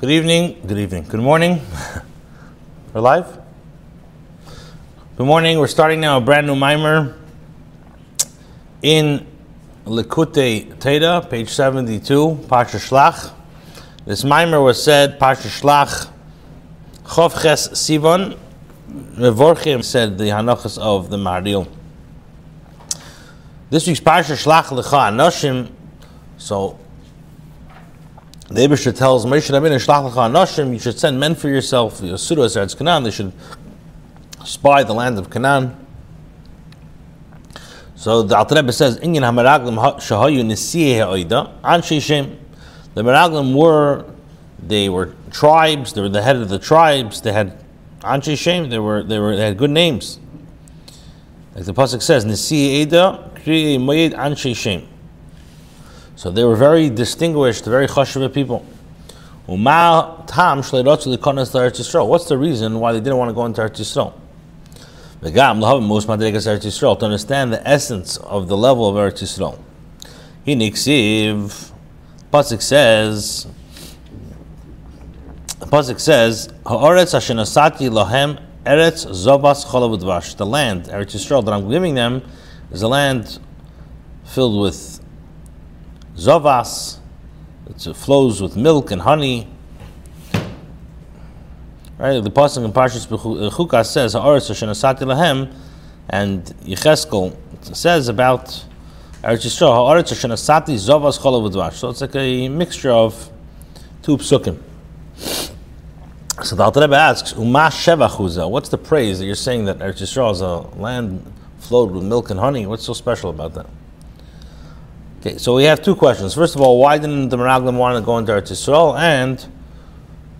Good evening. Good evening. Good morning. We're live. Good morning. We're starting now a brand new mimer in Likkutei Torah, page 72, Parsha Shlach. This mimer was said, Parsha Shlach, Chov Ches Sivon, Mevorchim said the Hanachas of the Maharil. This week's Parsha Shlach Lecha Anoshim, so the Abisha tells Moshe Rabbeinu you should send men for yourself, Yasudu Eretz Canaan, they should spy the land of Canaan. So the Alter Rebbe says, Inyan HaMeraglim Shahayu Nisiyeh Ha'oida, Anshe Shem. The Meraglim were, they were tribes, they were the head of the tribes, they had Anshe Shem, they were, they were, they had good names. Like the Pasuk says, Nisiyeh Eida, Kriye Moyed Anshe Shem. So they were very distinguished, very chashuva people. What's the reason why they didn't want to go into Eretz Yisrael? To understand the essence of the level of Eretz Yisrael. He niksiv. Pasuk says. Pasuk says, "Haaretz ashenasati lahem eretz zovas cholavudvash." The land, Eretz Yisrael, that I'm giving them, is a land filled with Zovas, it flows with milk and honey. Right, the pasuk in Parshas uh, Chukas says Haaretz Hashanasati Lahem, and Yecheskel says about Eretz Yisrael Haaretz Hashanasati Zovas Cholav. So it's like a mixture of two psukim. So the Alter Rebbe asks, Uma Sheva What's the praise that you're saying that Eretz Yisrael is a land flowed with milk and honey? What's so special about that? Okay, so we have two questions. First of all, why didn't the Meraglim want to go into Eretz Yisrael? And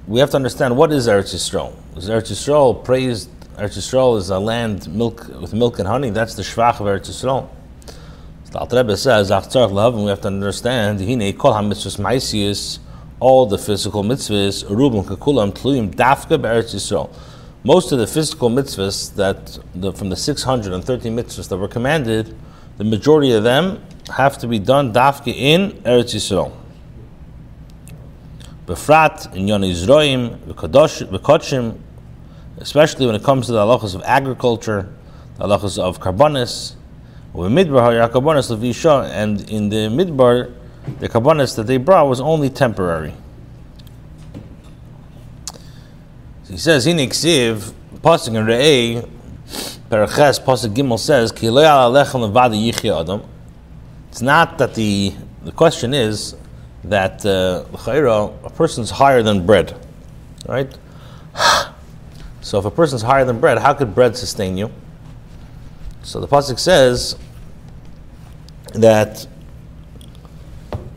we have to understand what is Eretz Yisrael. Is Eretz Yisrael praised? Eretz Yisrael is a land milk with milk and honey. That's the shvach of Eretz Yisrael. So the Rebbe says, and we have to understand, Hine kol ha-mitzvahs all the physical mitzvahs, rubum kakulam tluyim dafka be'eretz Yisrael. Most of the physical mitzvahs that, the, from the 613 mitzvahs that were commanded, the majority of them have to be done dafke in Eretz Yisrael. Befrat in Yon Yisroim, Bekodshim, especially when it comes to the halachas of agriculture, the halachas of carbonis, midbar carbonis levisha, and in the midbar, the carbonis that they brought was only temporary. So he says, in Iksiv, passing in Re'eh, Perches, Pasuk Gimel says, Ki lo alechem yichya adam, it's not that the the question is that uh, a person's higher than bread, right? So if a person's higher than bread, how could bread sustain you? So the pasuk says that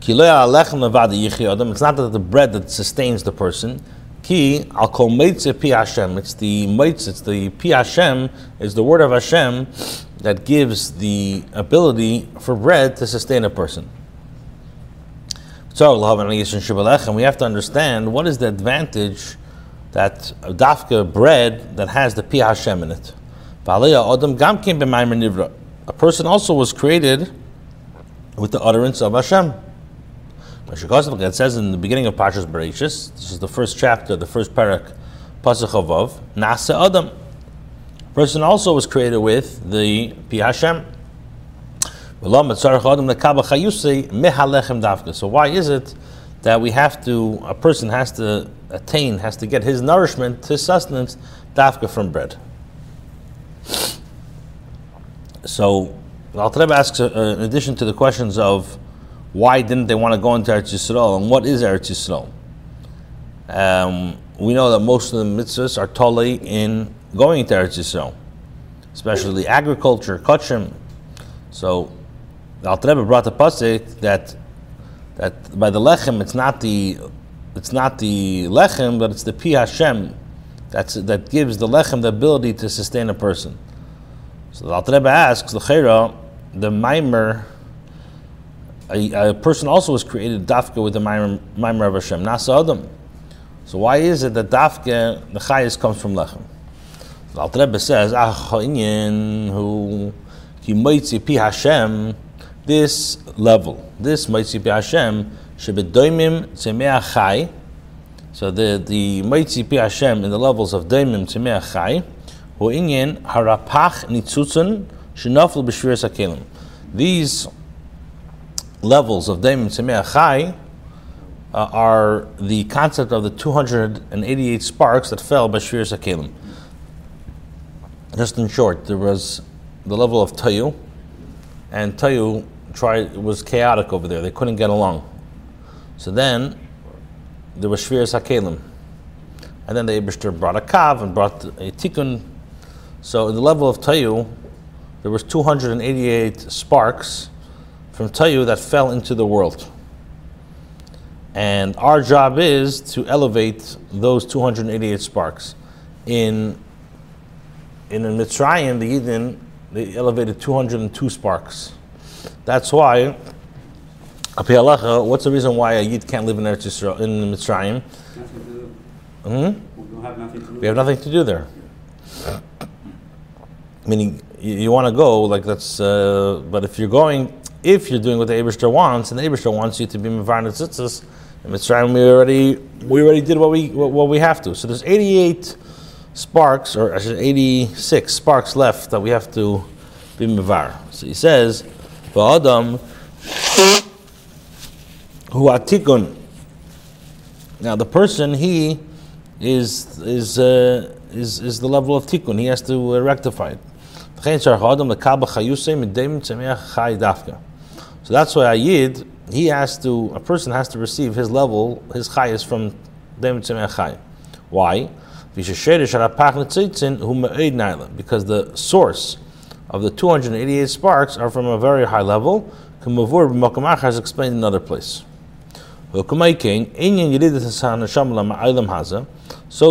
it's not that the bread that sustains the person. Ki al kol pi Hashem. It's the meitz, it's the pi Hashem, is the word of Hashem that gives the ability for bread to sustain a person. So, and we have to understand what is the advantage that dafka bread that has the pi Hashem in it. A person also was created with the utterance of Hashem. It says in the beginning of Parshas Bereshis, this is the first chapter, the first parak, Pasach Nasa Adam person also was created with the Pi Hashem. So why is it that we have to, a person has to attain, has to get his nourishment, his sustenance, dafka from bread? So, Al asks, uh, in addition to the questions of why didn't they want to go into Eretz Yisrael and what is Eretz Yisrael? Um, we know that most of the mitzvahs are totally in going to Eretz Yisrael, especially agriculture, kachim. So the Alter Rebbe brought the pasuk that that by the lechem it's not the it's not the lechem, but it's the pi Hashem that's that gives the lechem the ability to sustain a person. So the Alter Rebbe asks the chayra, the mimer. A, a, person also was created dafka with the mimer of Hashem, nasa adam. So why is it that dafka the chayis comes from lechem? The Alter Rebbe says, "Ah, who he mitzvah pi Hashem." This level, this mitzvah pi Hashem, shebedoimim tzemeach chai, So the the Maitzi Pi Hashem in the levels of Daimim Tzimei Chai, Hu Inyan Harapach Nitzutzen Shenafel B'Shviras HaKelim. These levels of Daimim Tzimei Chai uh, are the concept of the 288 sparks that fell by Shviras HaKelim. Just in short, there was the level of Tayu, and Tayu tried was chaotic over there. They couldn't get along. So then there was Shviras HaKelim. And then the Eberster brought a Kav and brought a Tikkun. So in the level of Tayu, there was 288 sparks from Tayu that fell into the world. And our job is to elevate those 288 sparks. In in the Mitzrayim, the Eden, they elevated 202 sparks. That's why, what's the reason why a Yid can't live in Eretz Yisrael, in Mitzrayim? Hmm? We have nothing to do. We have nothing to do there. Meaning, you, you want to go, like that's, uh, but if you're going, if you're doing what the Abishter wants, and the Abishter wants you to be Mevar Tzitzis, in Mitzrayim, we already we already did what we what, what, we have to. So there's 88 sparks, or actually 86 sparks left that we have to be mevar. So he says, "Va'adam hu atikun." Now the person he is is uh, is is the level of tikkun. He has to uh, rectify it. So that's why Ayid he has to, a person has to receive his level, his chayas from David Chai. Why? Because the source of the 288 sparks are from a very high level, as explained in another place. So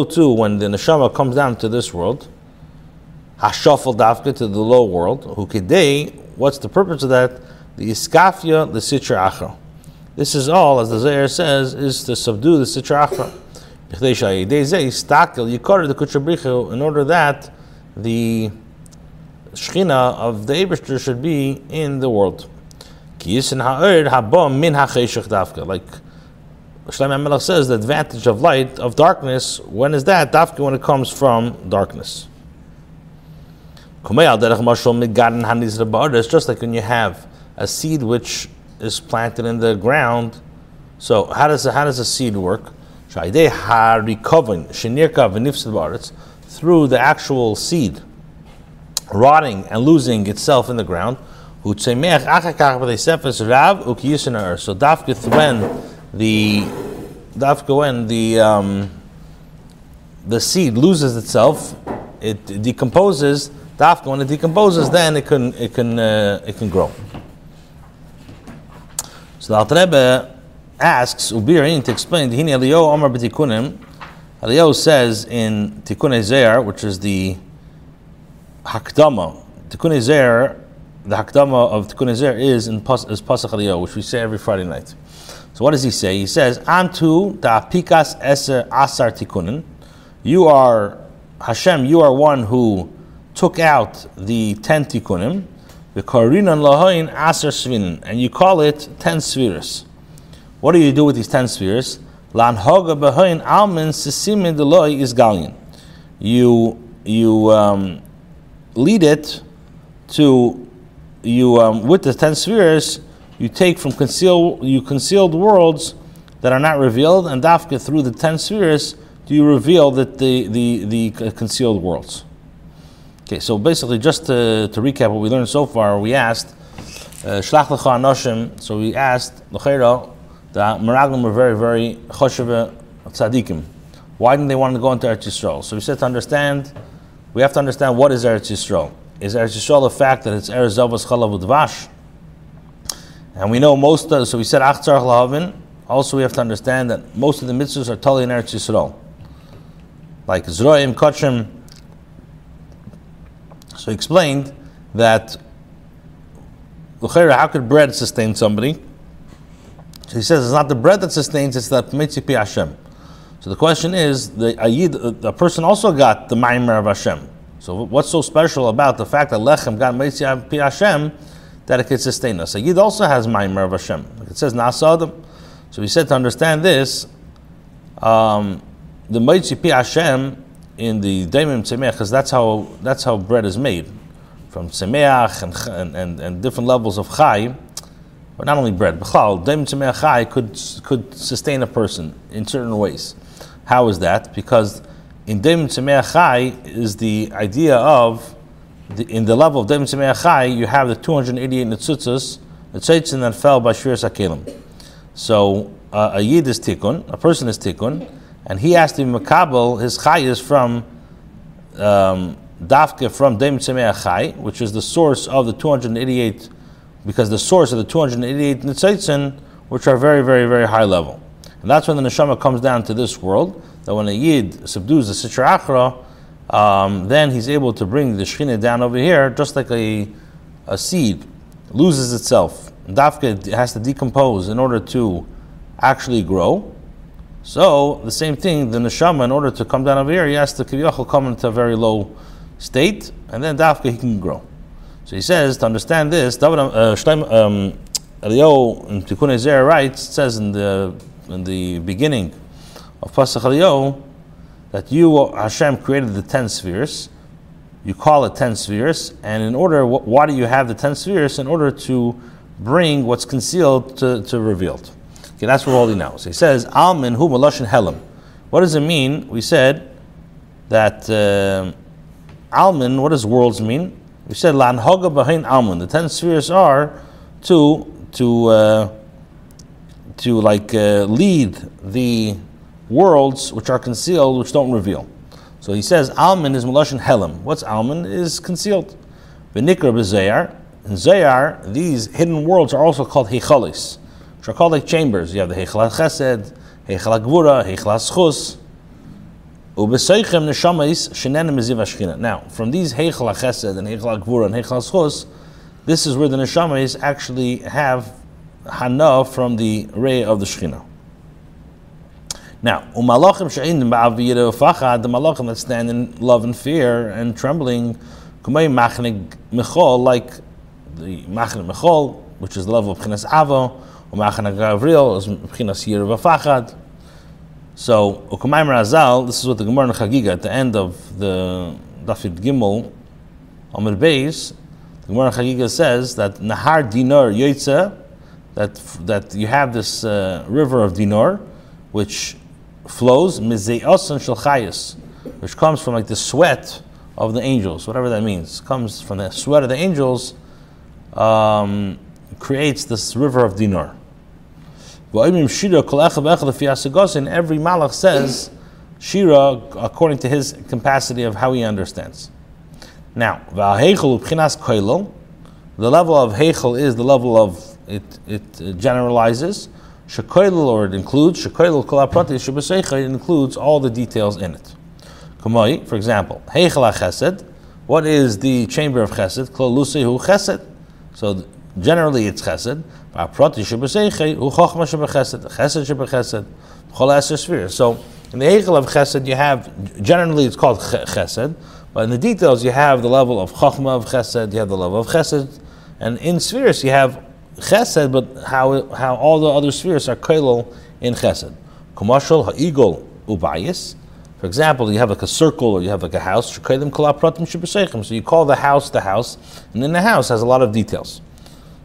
too, when the neshama comes down to this world, hashafal dafka to the low world, who what's the purpose of that? the iskafia, the sitra. This is all, as the Zayar says, is to subdue the sitra. In order that the Shechina of the Eberster should be in the world. Like Shlomo Melech says, the advantage of light, of darkness, when is that? Dafka when it comes from darkness. Just like when you have a seed which is planted in the ground. So how does how does a seed work? Through the actual seed rotting and losing itself in the ground. So dafka when the dafka when the um, the seed loses itself, it decomposes. Dafka when it decomposes, then it can it can uh, it can grow. So the Alter asks Ubirin to explain the Hini Eliyahu Omar B'Tikunim. Eliyahu says in Tikkun Zer, which is the Hakdama. Tikkun Zer, the Hakdama of Tikkun Zer is in is Pasach Eliyahu, which we say every Friday night. So what does he say? He says, Antu da pikas eser asar tikunin. You are Hashem. You are one who took out the ten tikunim. Aser and you call it ten spheres. What do you do with these ten spheres? Lan Hoga Behoin Almin Sisimin Deloy is Galion. You you um, lead it to you um, with the ten spheres. You take from concealed you concealed worlds that are not revealed, and dafka through the ten spheres do you reveal that the the the concealed worlds. Okay, so basically, just to, to recap what we learned so far, we asked, uh, Shlach Lecha Anoshim, so we asked, L'cheiro, the Meraglim were very, very Chosheve Tzadikim. Why didn't they want to go into Eretz Yisrael? So we said to understand, we have to understand what is Eretz Yisrael. Is Eretz Yisrael the fact that it's Eretz Zavas Chalav Udvash? And we know most of, so we said Achtzar Lahavin, also we have to understand that most of the mitzvahs are totally in Eretz Yisrael. Like Zroim, Kachim, so he explained that how could bread sustain somebody? So he says it's not the bread that sustains, it's the Mitzipi Hashem. So the question is, the Ayid, the person also got the Maimer of Hashem. So what's so special about the fact that Lechem got Mitzipi Hashem that it could sustain us? Ayid also has Maimer of Hashem. It says Nasa So he said to understand this, Um, the Moitzi Pi Hashem in the Daimim Tzemeach, because that's how that's how bread is made, from Tzemeach and, and, and, different levels of Chai, but not only bread. B'chal, Daimim Tzemeach could, could sustain a person in certain ways. How is that? Because in Daimim Tzemeach is the idea of, the, in the level of Daimim Tzemeach you have the 288 Netzutzas, the tzeitzin that fell by Shir Sakelim. So uh, a Yid is Tikkun, a person is Tikkun, and he has to be makabel his chayis from um, from Dem Tzemeach which is the source of the 288, because the source of the 288 Nitzaitzin, which are very, very, very high level. And that's when the neshama comes down to this world, that when a yid subdues the Sitra Achra, um, then he's able to bring the Shekhinah down over here, just like a, a seed loses itself. Dafke has to decompose in order to actually grow. So the same thing, the neshama, in order to come down over here, he has to come into a very low state, and then dafka he can grow. So he says to understand this, David uh, um, Eliyahu in Tikkun Ezer writes, says in the in the beginning of Pasach Eliyahu that you Hashem created the ten spheres. You call it ten spheres, and in order, why do you have the ten spheres? In order to bring what's concealed to, to revealed. Okay, that's what all he knows. He says, Almin hu maloshin helam. What does it mean? We said that uh, Almin, what does worlds mean? We said lan hoga behind Almin. The ten spheres are to to uh, to like uh, lead the worlds which are concealed, which don't reveal. So he says Almin is maloshin helam. What's Almin is concealed. V'nikra b'zayar. In Zayar, these hidden worlds are also called hechalis which are called like chambers. You have the Heichal Chesed, Heichal Gvura, Heichal Schus. Now, from these Heichal Chesed and Heichal Gvura and Heichal Schus, this is where the neshamais actually have hana from the ray of the Shechina. Now, umalachim she'in ba'aviyah ufachad, the malachim that stand in love and fear and trembling, kumei machnig mechol, like the machnig mechol, which is the level of chinas avo, Umachana Gavril is Pchinas Yir Vafachad. So, Ukumayim Razal, this is what the Gemara in Chagiga at the end of the Dafid Gimel, Amr Beis, the Gemara in Chagiga says that Nahar Dinar Yoitze, that, that you have this uh, river of Dinar, which flows, Mize'osan Shel which comes from like the sweat of the angels, whatever that means. Comes from the sweat of the angels, um, creates this river of Dinar. And every malach says shira according to his capacity of how he understands. Now, the level of heichel is the level of it. It generalizes. Shekoil or it includes it includes all the details in it. For example, heichel chesed. What is the chamber of chesed? Klolusei chesed. So generally, it's chesed. Prati chesed sphere. So in the hegel of chesed, you have generally it's called chesed, but in the details you have the level of chochma of chesed, you have the level of chesed, and in spheres you have chesed, but how how all the other spheres are koilel in chesed. Commercial ha'igol ubayis. For example, you have like a circle or you have like a house. So you call the house the house, and then the house has a lot of details.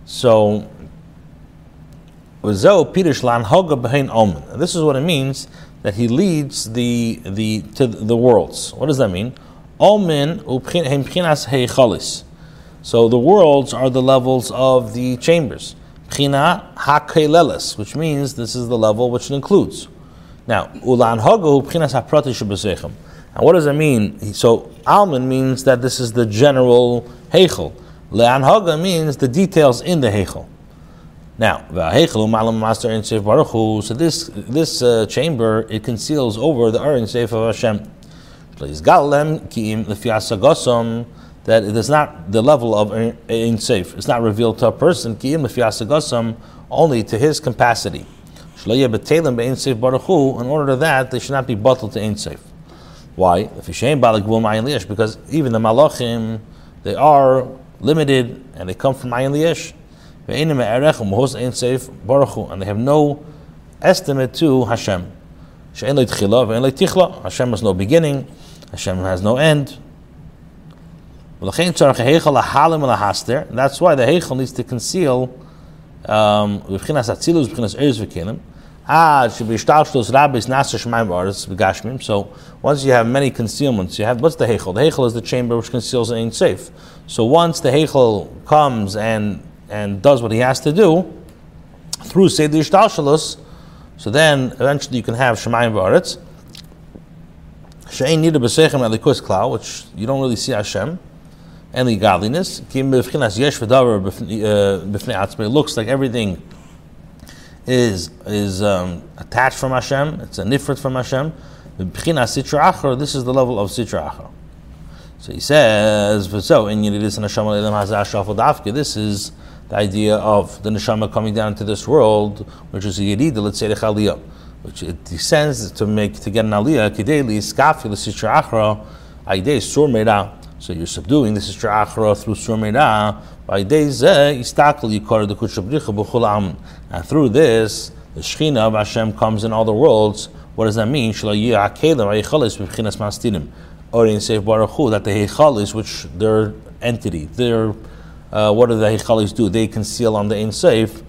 So this is what it means that he leads the the to the worlds. What does that mean? So the worlds are the levels of the chambers. which means this is the level which it includes. Now, And what does it mean? So alman means that this is the general heichel. Le'an haga means the details in the heichel. Now, the Malam Master Ainsef Baruch, Hu. so this this uh, chamber it conceals over the Aron Seif of Hashem. That it is not the level of Ein Seif. It's not revealed to a person only to his capacity. In order to that, they should not be bottled to Ein Seif. Why? Because even the Malachim, they are limited and they come from Ayin Liesh and they have no estimate to Hashem. Hashem has no beginning. Hashem has no end. That's why the Heichel needs to conceal um, Ah, should be Rabbis. So once you have many concealments, you have, what's the Heichel? The Heichel is the chamber which conceals and Ein Seif. So once the Heichel comes and and does what he has to do, through Seder Shtalshlos, so then eventually you can have Shemaim Aretz. She'ain Nida B'sechem Elikus Klau, which you don't really see Hashem any godliness. Uh, it looks like everything is is um, attached from Hashem. It's a nifrit from Hashem. This is the level of sitra achar. So he says, so in This is the idea of the neshama coming down to this world, which is a yirida, let's say the chaliyah, which it descends to make to get an aliyah. Kideli skafi the sitra achra, aidei sur meira. So you're subduing. This is Tra'achra through Surmeira. By days, Istakal Yikar the Kuchabricha B'chulam. And through this, the Shechina of Hashem comes in all the worlds. What does that mean? She likes with Barakhu, that the Heichalis, which their entity, their uh, what do the Heichalis do? They conceal on the Ein Seif.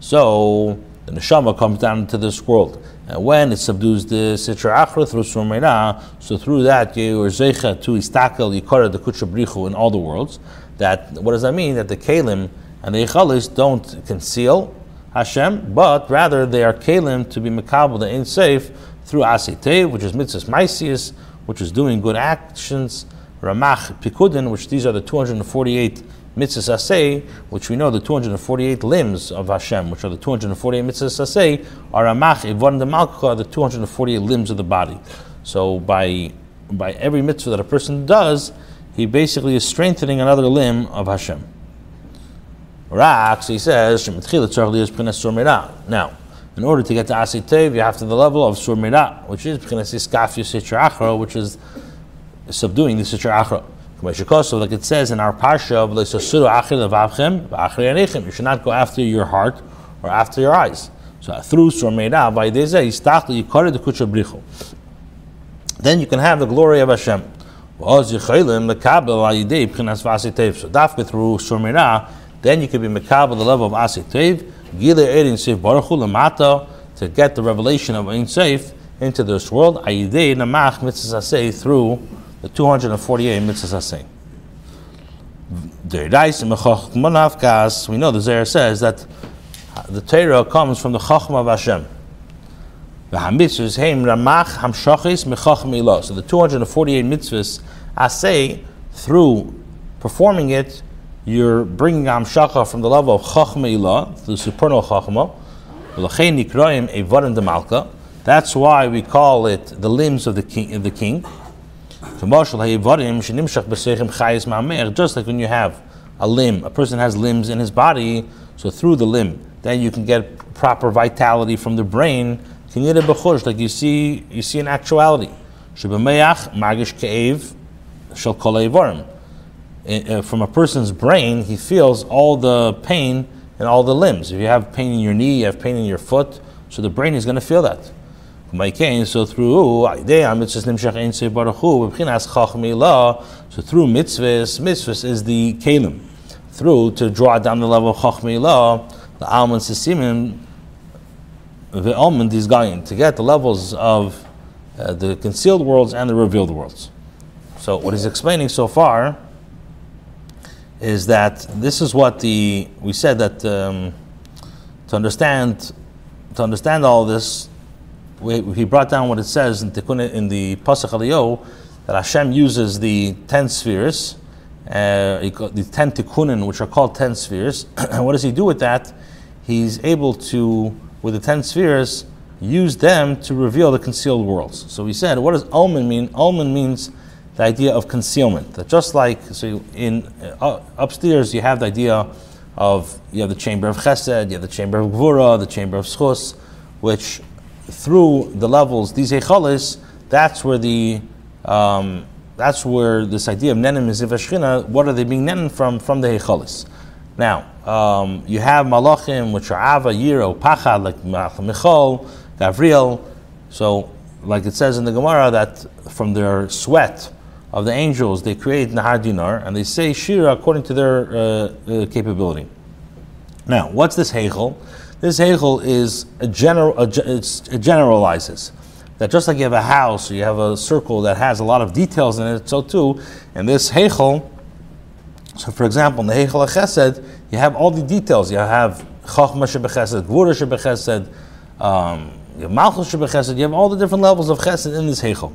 So the neshama comes down into this world. And when it subdues the Sitra Achra through Surmeira, so through that you are Zecha to Istakel Yikara the Kucha in all the worlds. That what does that mean? That the Kalim and the Echalis don't conceal Hashem, but rather they are Kalim to be Makabal the Safe through Asitev, which is Mitzvah Maisius, which is doing good actions, Ramach Pikudin, which these are the 248 mitzvahs asay, which we know the 248 limbs of Hashem, which are the 248 mitzvahs asay, are amach ivon the malcha, the 248 limbs of the body. So by by every mitzvah that a person does, he basically is strengthening another limb of Hashem. Rak, he says, now, in order to get to Asitev, you have to the level of Sur which is which is subduing the Sitra Achra like it says in our parsha of you should not go after your heart or after your eyes. So through Surmeida, by eh, kucha Then you can have the glory of Hashem. So through Surmeida, then you can be mekabel the level of asitev, gile erin seif baruch lamata to get the revelation of Ein into this world. Ayidei namach mitzvah through the 248 mitzvahs saying. We know the Zera says that the Torah comes from the Chachma of Hashem. So the 248 mitzvahs, I say, through performing it, you're bringing Amshachah from the level of Chachma Ilah, the supernal Chachma. That's why we call it the limbs of the king. Of the king. Just like when you have a limb, a person has limbs in his body, so through the limb, then you can get proper vitality from the brain. Like you see, you see in actuality. Uh, from a person's brain, he feels all the pain in all the limbs. If you have pain in your knee, you have pain in your foot, so the brain is going to feel that. So through mitzvahs. So through mitzvahs, mitzvahs is the kelim. Through to draw down the level of chachmila, the almond sisimim, the almond is going to get the levels of uh, the concealed worlds and the revealed worlds. So what he's explaining so far is that this is what the we said that um, to understand to understand all this he brought down what it says in, Tikkun, in the Pasach Aliyo that Hashem uses the ten spheres, uh, the ten tikkunin, which are called ten spheres. and what does he do with that? He's able to, with the ten spheres, use them to reveal the concealed worlds. So he said, what does Ulman mean? Ulman means the idea of concealment. That just like so in uh, upstairs you have the idea of you have the chamber of Chesed, you have the chamber of Gvura, the chamber of Schus, which through the levels, these Eichalis, that's where the um, that's where this idea of nenim is what are they being nenim from? From the Eichalis. Now, um, you have malachim, which are Ava, Yiro, Pachad, like Michal, Gavriel. So, like it says in the Gemara, that from their sweat of the angels, they create Nahar Dinar, and they say Shira according to their uh, uh, capability. Now, what's this Hegel? This Hegel is a general, a, it generalizes that just like you have a house, you have a circle that has a lot of details in it, so too, and this Hegel, so for example, in the Hegel Chesed, you have all the details. You have Chachma Shebechesed, Gvura Shebechesed, um, you have Malchus Shebechesed, you have all the different levels of Chesed in this Hegel.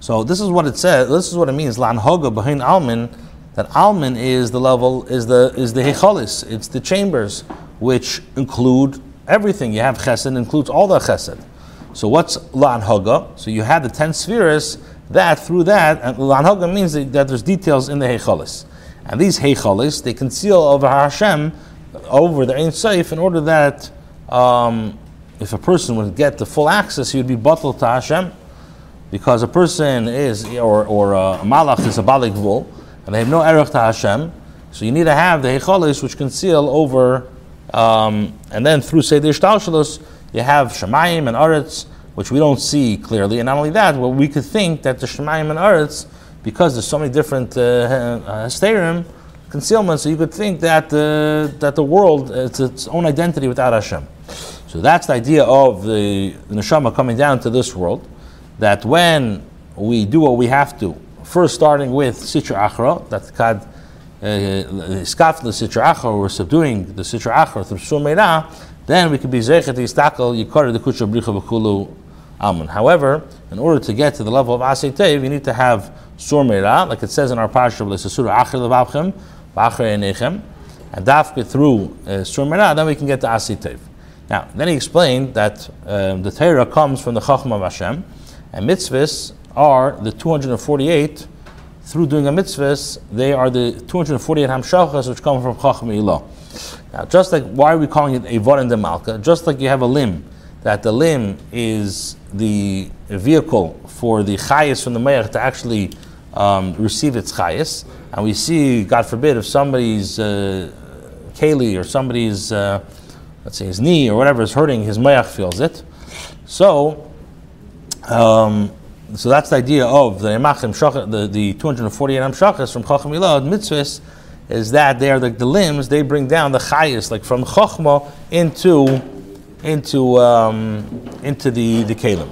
So this is what it says, this is what it means, Lan Hoga behind Almin, that Almin is the level, is the is the Hecholis, it's the chambers, which include everything. You have Chesed, includes all the Chesed. So what's Lan Hoga? So you have the ten spheres, that through that, and Lan Hoga means that, that there's details in the Hecholis. And these Hecholis, they conceal over Hashem, over the Ein Seif, in order that um, if a person would get the full access, he would be bottled to Hashem. Because a person is, or, or a malach is a balik vul, and they have no erech to Hashem, so you need to have the hecholis which conceal over, um, and then through Seder Shtalshalos, you have Shemayim and Aretz, which we don't see clearly, and not only that, well, we could think that the Shemayim and Aretz, because there's so many different uh, uh, concealments, so you could think that, that the world, is its own identity without Hashem. So that's the idea of the, neshama coming down to this world, that when we do what we have to, first starting with Sitra Achra, that uh, Skaf the Sitra Achra, we're subduing the Sitra Achra through Sumeira, then we could be Zechet Yistakel Yikar the Kucha Bricha Bakulu Alman. However, in order to get to the level of Asay Tev, you need to have Surmeira, like it says in our Parsha of Surah Achra Levavchem, Bachre Enechem, and Dafke through uh, then we can get to Asay. Now, then he explained that um, the Torah comes from the Chachma of Hashem, and mitzvahs are the 248 through doing a mitzvahs, they are the 248 hamshachas which come from Chacham Ilah. Now, just like why are we calling it Evar and Malka? Just like you have a limb, that the limb is the vehicle for the chayas from the Mayach to actually um, receive its chayas, and we see, God forbid, if somebody's uh, keli or somebody's uh, let's say his knee or whatever is hurting, his Mayach feels it. So. Um, so that's the idea of the the, the 248 Amshachas from Chacham Ilad mitzvahs, is that they are like the limbs, they bring down the chayas, like from Chachma into into um, into the, the Kalim.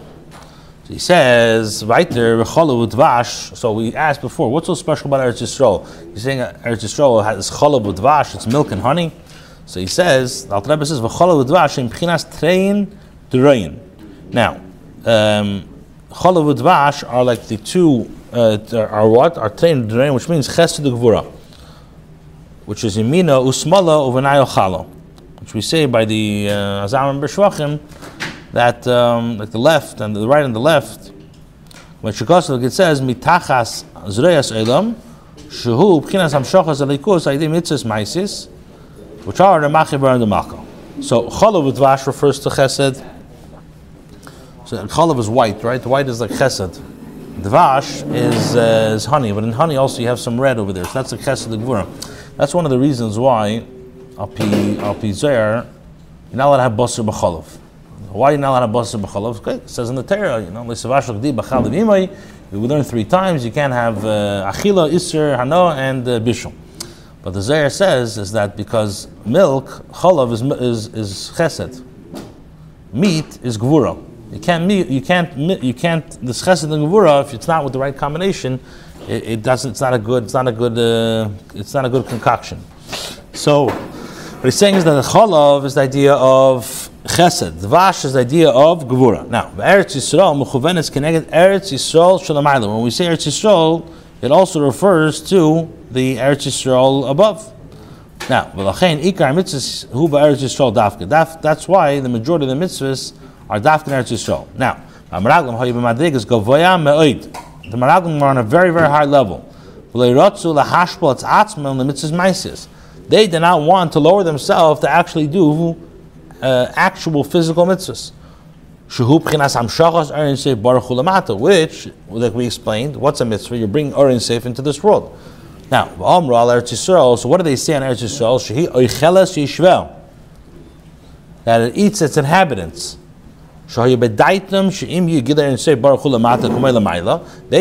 So he says, right there, Vash. So we asked before, what's so special about Eretz Yisrael? He's saying Eretz Yisrael has Chalav Vash, it's milk and honey. So he says, the Alter Rebbe says, V'chalav Vash, in Pchinas Trein Durayin. Now, um, Chalav Vash are like the two, uh, are what? Are trained drain, which means Chesed Gvura, which is Yemina Usmala Uvenayo Chalo, which we say by the uh, Azam and that um, like the left and the right and the left, when Shekosov it says, Mitachas Zreyas Elam, Shehu Pchinas Hamshachas Alikus Aidim Mitzvahs Maisis, which are the Machibar and the Mako. So Chalav Vash refers to Chesed, chalav is white, right? The white is like chesed. Dvash is, uh, is honey, but in honey also you have some red over there. So that's a chesed gvura. That's one of the reasons why al pi al pi you're not allowed to have basar b'chalav. Why are you not allowed to have basar b'chalav? It says in the Torah, you know, we learn three times. You can't have uh, achila, iser, hano, and uh, bishul. But the Zohar says is that because milk, chalav is, is, is chesed, meat is gvura. You can't you can't you can't the chesed and gevura if it's not with the right combination, it, it, doesn't. It's not a good. It's not a good. Uh, it's not a good concoction. So what he's saying is that the chalav is the idea of chesed. The vash is the idea of gevura. Now Eretz Yisrael mechuvenes connected Eretz Yisrael shalamayla. When we say Eretz Yisrael, it also refers to the Eretz Yisrael above. Now, v'lachein ikar mitzvahs hu ba'eretz Yisrael dafka. That's why the majority of the mitzvahs are dafkin Eretz Yisrael. Now, Amaraglim Hayyim Madrigas go voyam me'oid. The Maraglim are on a very, very high level. They did not want to lower themselves to actually do uh, actual physical mitzvahs. Which, like we explained, what's a mitzvah? You bring Orin Seif into this world. Now. So what do they say on Eretz Yisrael? That it eats its inhabitants. They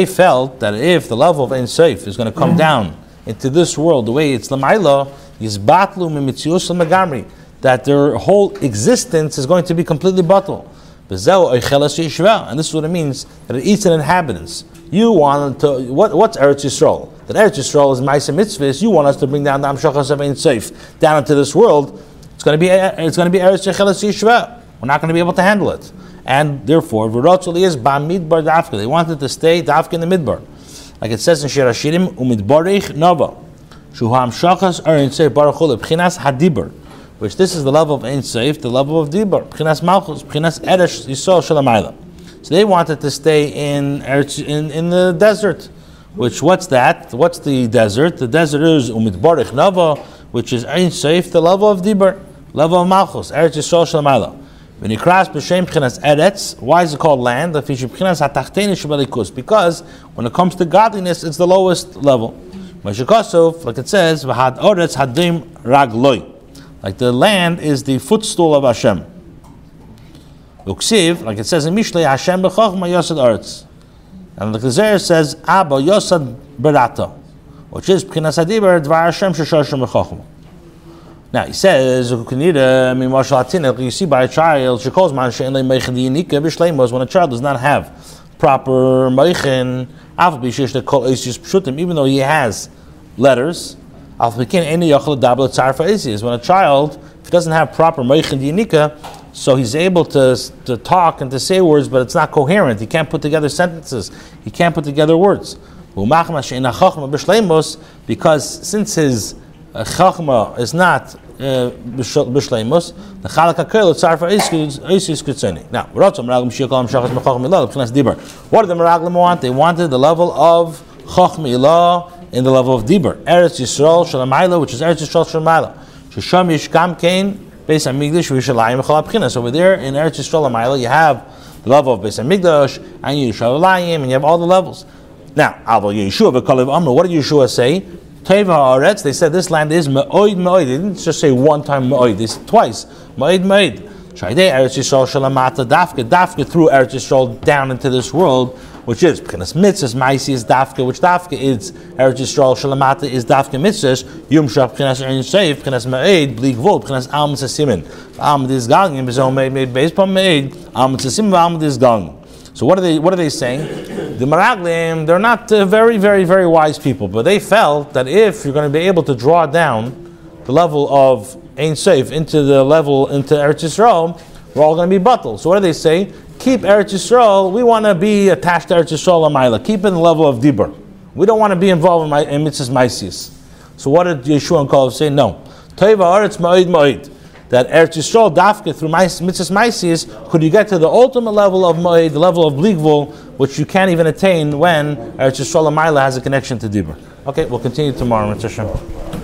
felt that if the level of Ein Seif is going to come down into this world the way it's lamayla, yizbatlu mimitzius magamri. That their whole existence is going to be completely bottled. And this is what it means that it eats its inhabitants. You want to what, what's Eretz Yisrael? That Eretz Yisrael is Ma'aseh Mitzvahs. You want us to bring down the Amshachas of Ein Seif down into this world. It's going to be it's going to be Eretz Yisrael. We're not going to be able to handle it, and therefore V'rotzoli is Ba'midbar Dafka. They wanted to stay Dafka in the Midbar, like it says in Shir Hashirim Umidbarich Nova. Shuham Shachas Ein Seif Baruch Hu B'chinas Hadibar which this is the level of Ein Seif, the level of Dibur, Pchinas Malchus, Pchinas Eresh Yisrael Shalamayla. So they wanted to stay in, in, in the desert, which what's that? What's the desert? The desert is Umidbarich Nava, which is Ein Seif, the level of Dibur, level of Malchus, Eretz Yisrael Shalamayla. When you cross b'shem pchinas eretz, why is it called land? Because when it comes to godliness, it's the lowest level. Like it says, v'had oretz hadim ragloi. Like the land is the footstool of Hashem. Uksiv, like it says in Mishlei, Hashem b'chochma yosad arts. And the Gezer says, Abba yosad berata, which is P'chinas Adibar dvar Hashem sheshoshem b'chochma. Now he says, you see by a child, she calls when a child does not have proper meichen, even though he has letters, when a child, if he doesn't have proper meichin so he's able to, to talk and to say words, but it's not coherent. He can't put together sentences. He can't put together words. Because since his uh, chachma is not Uh, b'shleimus, the chalak hakel tzar for isus kutzeni. Now, what do the meraglim want? They wanted the level of chachma ilah in the level of Dibur. Eretz Yisrael Shalamayla, which is Eretz Yisrael Shalamayla. Shisham Yishkam Kain, Beis HaMikdash, Vishalayim Echal HaPchinas. Over there in Eretz Yisrael Shalamayla, you have the level of Beis HaMikdash, and Yishalayim, and you have all the levels. Now, Aval Yeshua what did Yeshua say? Teva Haaretz, they said this land is Me'oid Me'oid. They didn't just say one time Me'oid, they said twice. Me'oid Me'oid. Shaydei Eretz Yisrael Shalamata Dafka, Dafka through Eretz Yisrael down into this world, which is P'chinas Mitzvahs, Maisi is Dafka, which Dafka is Eretz Yisrael Shalamata is Dafka Mitzvahs, Yum Shach P'chinas Erin Seif, P'chinas Ma'ed, Blik Vol, P'chinas Alm Sasimin, Alm Diz Gang, Yim Bezom Ma'ed, Ma'ed Beis Pam Ma'ed, Alm Sasim, Alm Diz Gang. So what are they? What are they saying? The Meraglim, they're not uh, very, very, very wise people, but they felt that if you're going to be able to draw down the level of Ein Seif into the level into Eretz Yisrael, we're all going to be bottled. So what do they say? keep Eretz Yisrael, we want to be attached to Eretz Yisrael Amaila. Keep in the level of Dibur. We don't want to be involved in, my, in Mitzvahs Maisius. So what did Yeshua and Kalev say? No. Toiva Eretz Ma'id Ma'id. That Eretz Yisrael Dafka through Mitzvahs Maisius, could you get to the ultimate level of Ma'id, the level of Bligvul, which you can't even attain when Eretz Yisrael Amaila has a connection to Dibur. Okay, we'll continue tomorrow.